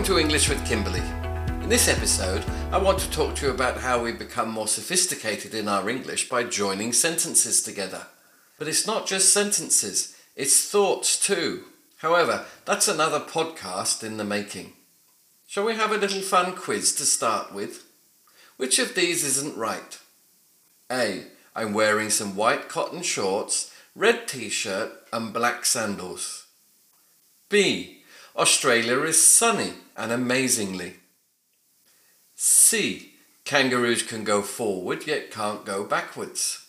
Welcome to English with Kimberley. In this episode, I want to talk to you about how we become more sophisticated in our English by joining sentences together. But it's not just sentences, it's thoughts too. However, that's another podcast in the making. Shall we have a little fun quiz to start with? Which of these isn't right? A. I'm wearing some white cotton shorts, red t-shirt and black sandals. B. Australia is sunny and amazingly. C. Kangaroos can go forward yet can't go backwards.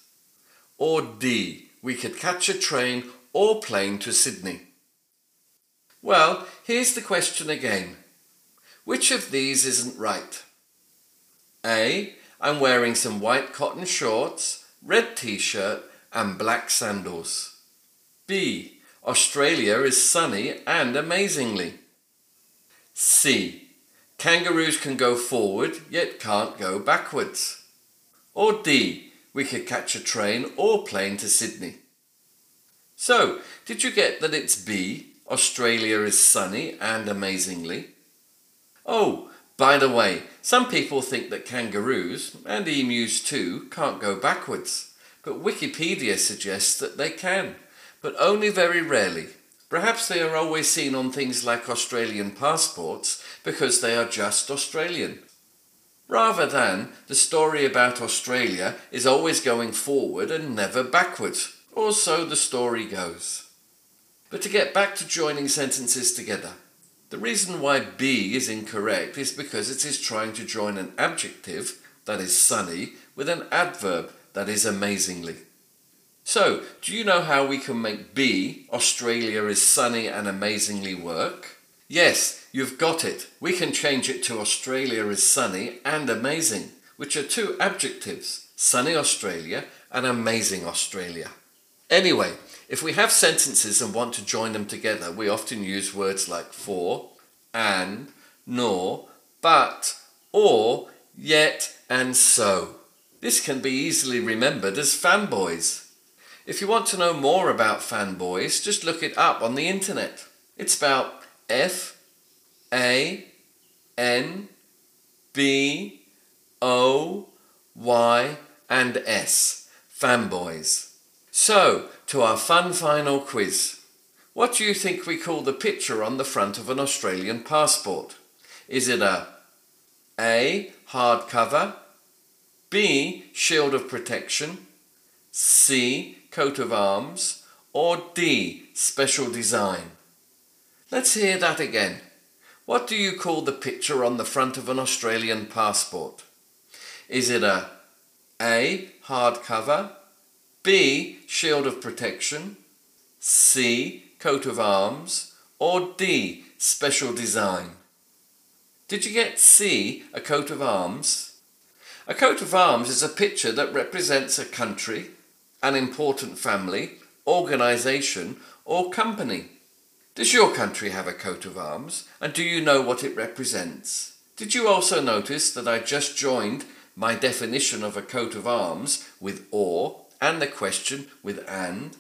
Or D. We could catch a train or plane to Sydney. Well, here's the question again. Which of these isn't right? A. I'm wearing some white cotton shorts, red t-shirt and black sandals. B. Australia is sunny and amazingly. C. Kangaroos can go forward yet can't go backwards. Or D. We could catch a train or plane to Sydney. So, did you get that it's B? Australia is sunny and amazingly. Oh, by the way, some people think that kangaroos, and emus too, can't go backwards, but Wikipedia suggests that they can, but only very rarely. Perhaps they are always seen on things like Australian passports because they are just Australian. Rather than the story about Australia is always going forward and never backwards, or so the story goes. But to get back to joining sentences together, the reason why B is incorrect is because it is trying to join an adjective, that is sunny, with an adverb, that is amazingly. So, do you know how we can make B, Australia is sunny and amazingly work? Yes, you've got it. We can change it to Australia is sunny and amazing, which are two adjectives, sunny Australia and amazing Australia. Anyway, if we have sentences and want to join them together, we often use words like for, and, nor, but, or, yet, and so. This can be easily remembered as fanboys. If you want to know more about fanboys, just look it up on the internet. It's about F A N B O Y and S. Fanboys. So, to our fun final quiz. What do you think we call the picture on the front of an Australian passport? Is it a A. Hardcover B. Shield of protection C. Coat of arms or D. Special design? Let's hear that again. What do you call the picture on the front of an Australian passport? Is it a A. Hardcover B. Shield of protection. C. Coat of arms. Or D. Special design. Did you get C. A coat of arms? A coat of arms is a picture that represents a country, an important family, organisation or company. Does your country have a coat of arms and do you know what it represents? Did you also notice that I just joined my definition of a coat of arms with or and the question with and.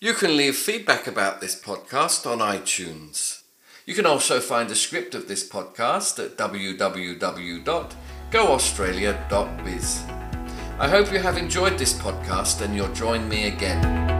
You can leave feedback about this podcast on iTunes. You can also find a script of this podcast at www.goaustralia.biz. I hope you have enjoyed this podcast and you'll join me again.